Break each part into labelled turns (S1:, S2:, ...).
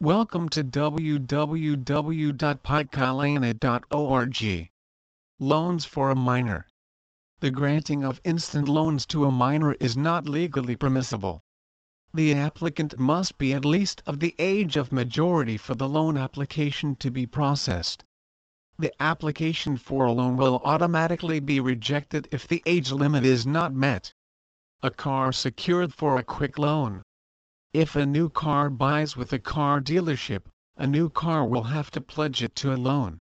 S1: Welcome to www.pikalaina.org. Loans for a minor. The granting of instant loans to a minor is not legally permissible. The applicant must be at least of the age of majority for the loan application to be processed. The application for a loan will automatically be rejected if the age limit is not met. A car secured for a quick loan. If a new car buys with a car dealership, a new car will have to pledge it to a loan.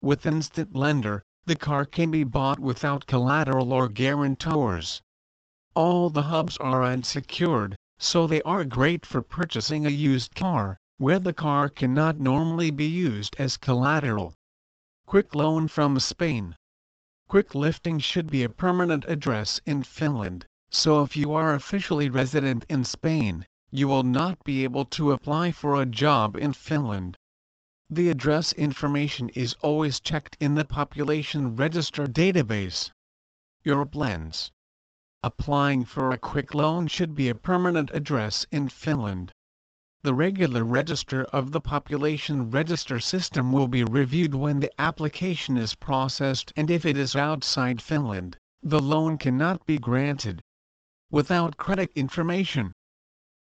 S1: With Instant Lender, the car can be bought without collateral or guarantors. All the hubs are unsecured, so they are great for purchasing a used car, where the car cannot normally be used as collateral. Quick loan from Spain. Quick lifting should be a permanent address in Finland, so if you are officially resident in Spain, you will not be able to apply for a job in Finland. The address information is always checked in the population register database. Your plans. Applying for a quick loan should be a permanent address in Finland. The regular register of the population register system will be reviewed when the application is processed and if it is outside Finland, the loan cannot be granted. Without credit information,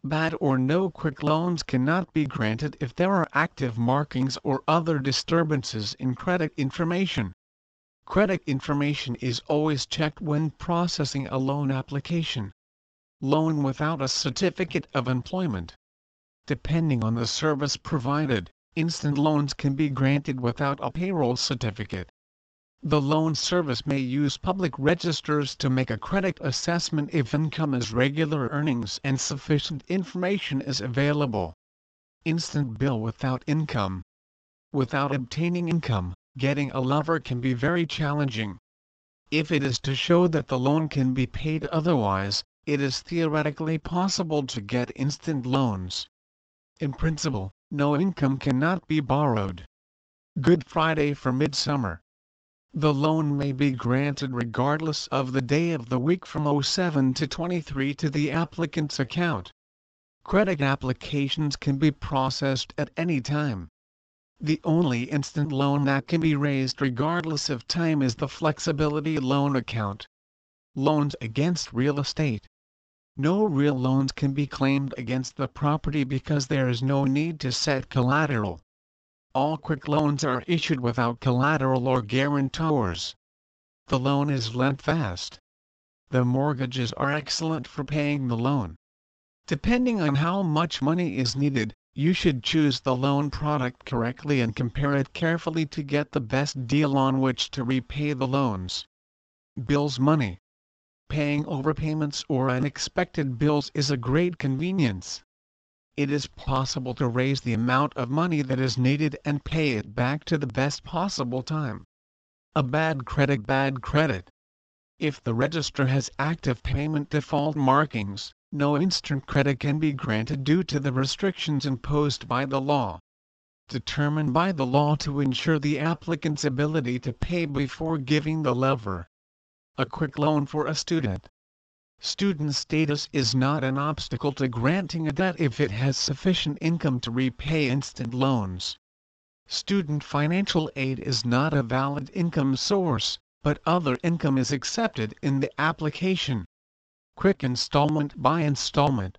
S1: Bad or no quick loans cannot be granted if there are active markings or other disturbances in credit information. Credit information is always checked when processing a loan application. Loan without a certificate of employment. Depending on the service provided, instant loans can be granted without a payroll certificate. The loan service may use public registers to make a credit assessment if income is regular earnings and sufficient information is available. Instant bill without income. Without obtaining income, getting a lover can be very challenging. If it is to show that the loan can be paid otherwise, it is theoretically possible to get instant loans. In principle, no income cannot be borrowed. Good Friday for Midsummer. The loan may be granted regardless of the day of the week from 07 to 23 to the applicant's account. Credit applications can be processed at any time. The only instant loan that can be raised regardless of time is the flexibility loan account. Loans against real estate. No real loans can be claimed against the property because there is no need to set collateral. All quick loans are issued without collateral or guarantors. The loan is lent fast. The mortgages are excellent for paying the loan. Depending on how much money is needed, you should choose the loan product correctly and compare it carefully to get the best deal on which to repay the loans. Bills Money Paying overpayments or unexpected bills is a great convenience it is possible to raise the amount of money that is needed and pay it back to the best possible time. A bad credit bad credit. If the register has active payment default markings, no instant credit can be granted due to the restrictions imposed by the law. Determined by the law to ensure the applicant's ability to pay before giving the lever. A quick loan for a student. Student status is not an obstacle to granting a debt if it has sufficient income to repay instant loans. Student financial aid is not a valid income source, but other income is accepted in the application. Quick installment by installment.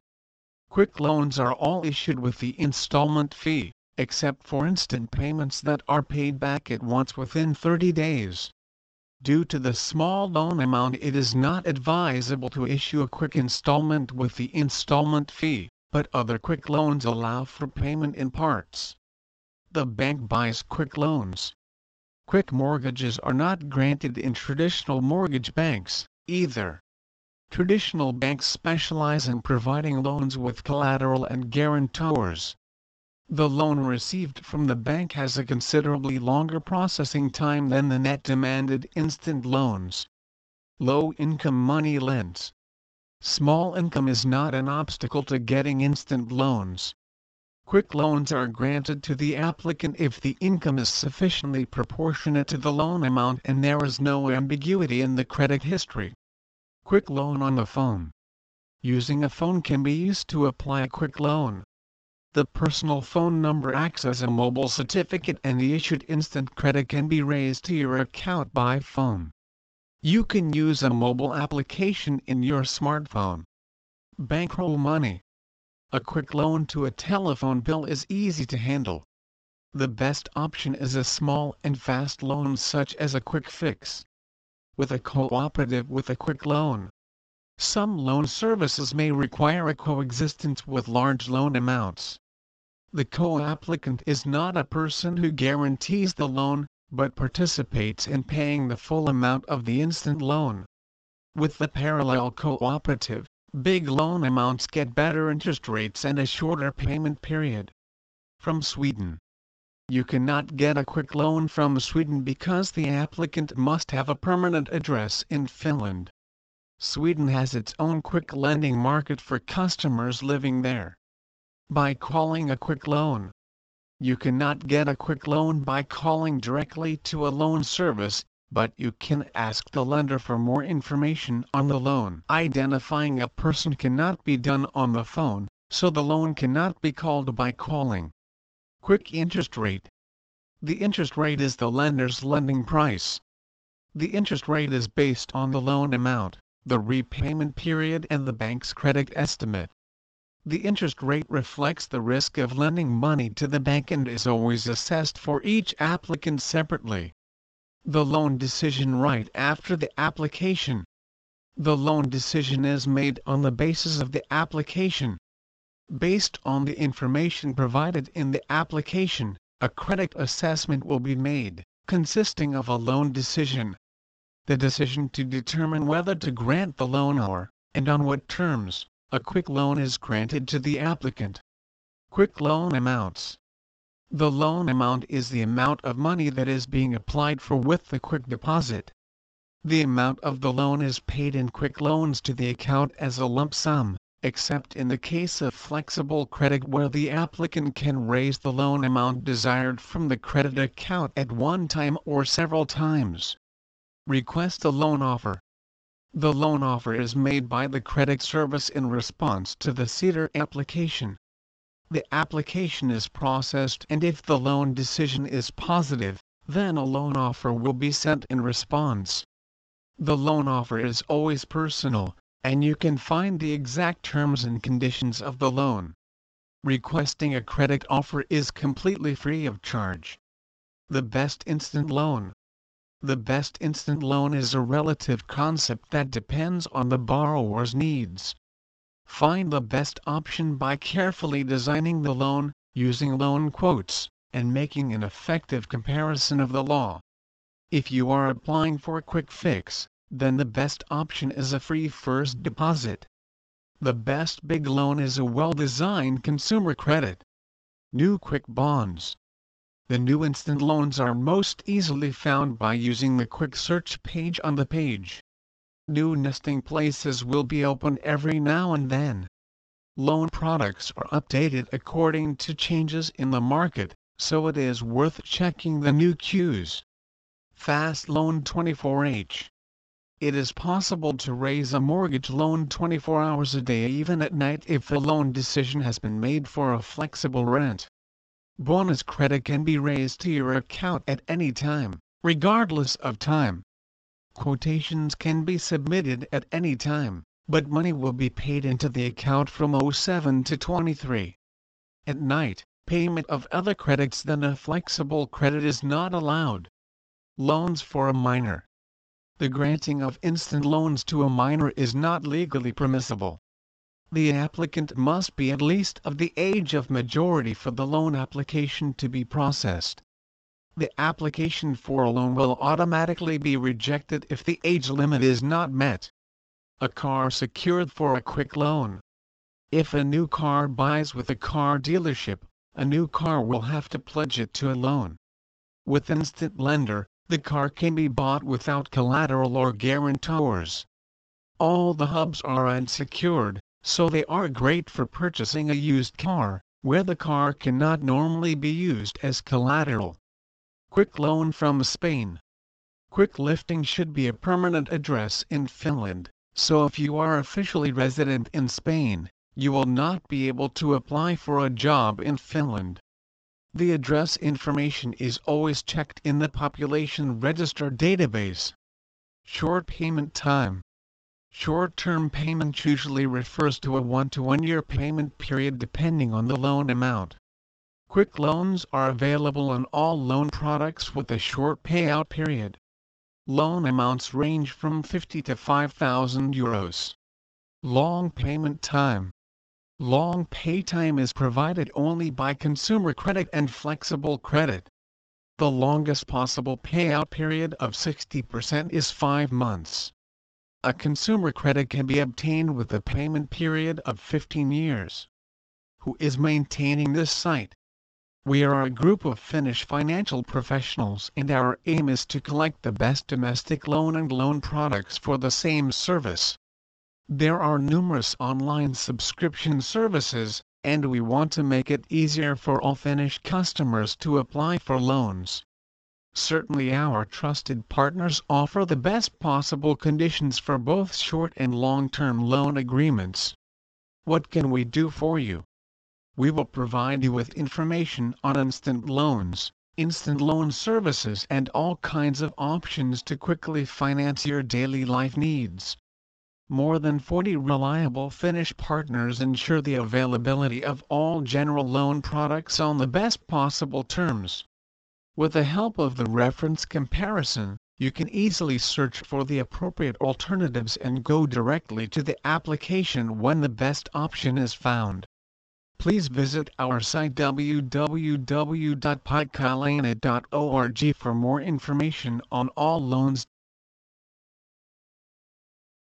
S1: Quick loans are all issued with the installment fee, except for instant payments that are paid back at once within 30 days. Due to the small loan amount it is not advisable to issue a quick installment with the installment fee, but other quick loans allow for payment in parts. The bank buys quick loans. Quick mortgages are not granted in traditional mortgage banks, either. Traditional banks specialize in providing loans with collateral and guarantors the loan received from the bank has a considerably longer processing time than the net demanded instant loans. Low income money lends. Small income is not an obstacle to getting instant loans. Quick loans are granted to the applicant if the income is sufficiently proportionate to the loan amount and there is no ambiguity in the credit history. Quick loan on the phone. Using a phone can be used to apply a quick loan. The personal phone number acts as a mobile certificate and the issued instant credit can be raised to your account by phone. You can use a mobile application in your smartphone. Bankroll Money A quick loan to a telephone bill is easy to handle. The best option is a small and fast loan such as a quick fix. With a cooperative with a quick loan. Some loan services may require a coexistence with large loan amounts. The co-applicant is not a person who guarantees the loan, but participates in paying the full amount of the instant loan. With the parallel cooperative, big loan amounts get better interest rates and a shorter payment period. From Sweden. You cannot get a quick loan from Sweden because the applicant must have a permanent address in Finland. Sweden has its own quick lending market for customers living there by calling a quick loan. You cannot get a quick loan by calling directly to a loan service, but you can ask the lender for more information on the loan. Identifying a person cannot be done on the phone, so the loan cannot be called by calling. Quick interest rate. The interest rate is the lender's lending price. The interest rate is based on the loan amount, the repayment period and the bank's credit estimate. The interest rate reflects the risk of lending money to the bank and is always assessed for each applicant separately. The loan decision right after the application. The loan decision is made on the basis of the application. Based on the information provided in the application, a credit assessment will be made, consisting of a loan decision. The decision to determine whether to grant the loan or, and on what terms, a quick loan is granted to the applicant. Quick loan amounts. The loan amount is the amount of money that is being applied for with the quick deposit. The amount of the loan is paid in quick loans to the account as a lump sum, except in the case of flexible credit where the applicant can raise the loan amount desired from the credit account at one time or several times. Request a loan offer. The loan offer is made by the credit service in response to the CEDAR application. The application is processed and if the loan decision is positive, then a loan offer will be sent in response. The loan offer is always personal, and you can find the exact terms and conditions of the loan. Requesting a credit offer is completely free of charge. The best instant loan. The best instant loan is a relative concept that depends on the borrower's needs. Find the best option by carefully designing the loan, using loan quotes, and making an effective comparison of the law. If you are applying for a quick fix, then the best option is a free first deposit. The best big loan is a well-designed consumer credit. New quick bonds. The new instant loans are most easily found by using the quick search page on the page. New nesting places will be open every now and then. Loan products are updated according to changes in the market, so it is worth checking the new queues. Fast Loan 24H It is possible to raise a mortgage loan 24 hours a day even at night if the loan decision has been made for a flexible rent bonus credit can be raised to your account at any time, regardless of time. Quotations can be submitted at any time, but money will be paid into the account from 07 to 23. At night, payment of other credits than a flexible credit is not allowed. Loans for a minor. The granting of instant loans to a minor is not legally permissible the applicant must be at least of the age of majority for the loan application to be processed. The application for a loan will automatically be rejected if the age limit is not met. A car secured for a quick loan. If a new car buys with a car dealership, a new car will have to pledge it to a loan. With Instant Lender, the car can be bought without collateral or guarantors. All the hubs are unsecured, so they are great for purchasing a used car, where the car cannot normally be used as collateral. Quick loan from Spain. Quick lifting should be a permanent address in Finland, so if you are officially resident in Spain, you will not be able to apply for a job in Finland. The address information is always checked in the population register database. Short payment time. Short-term payment usually refers to a one to one year payment period depending on the loan amount. Quick loans are available on all loan products with a short payout period. Loan amounts range from 50 to 5,000 euros. Long payment time. Long pay time is provided only by consumer credit and flexible credit. The longest possible payout period of 60% is 5 months. A consumer credit can be obtained with a payment period of 15 years. Who is maintaining this site? We are a group of Finnish financial professionals and our aim is to collect the best domestic loan and loan products for the same service. There are numerous online subscription services, and we want to make it easier for all Finnish customers to apply for loans. Certainly our trusted partners offer the best possible conditions for both short and long-term loan agreements. What can we do for you? We will provide you with information on instant loans, instant loan services and all kinds of options to quickly finance your daily life needs. More than 40 reliable Finnish partners ensure the availability of all general loan products on the best possible terms. With the help of the reference comparison, you can easily search for the appropriate alternatives and go directly to the application when the best option is found. Please visit our site www.pikalaina.org for more information on all loans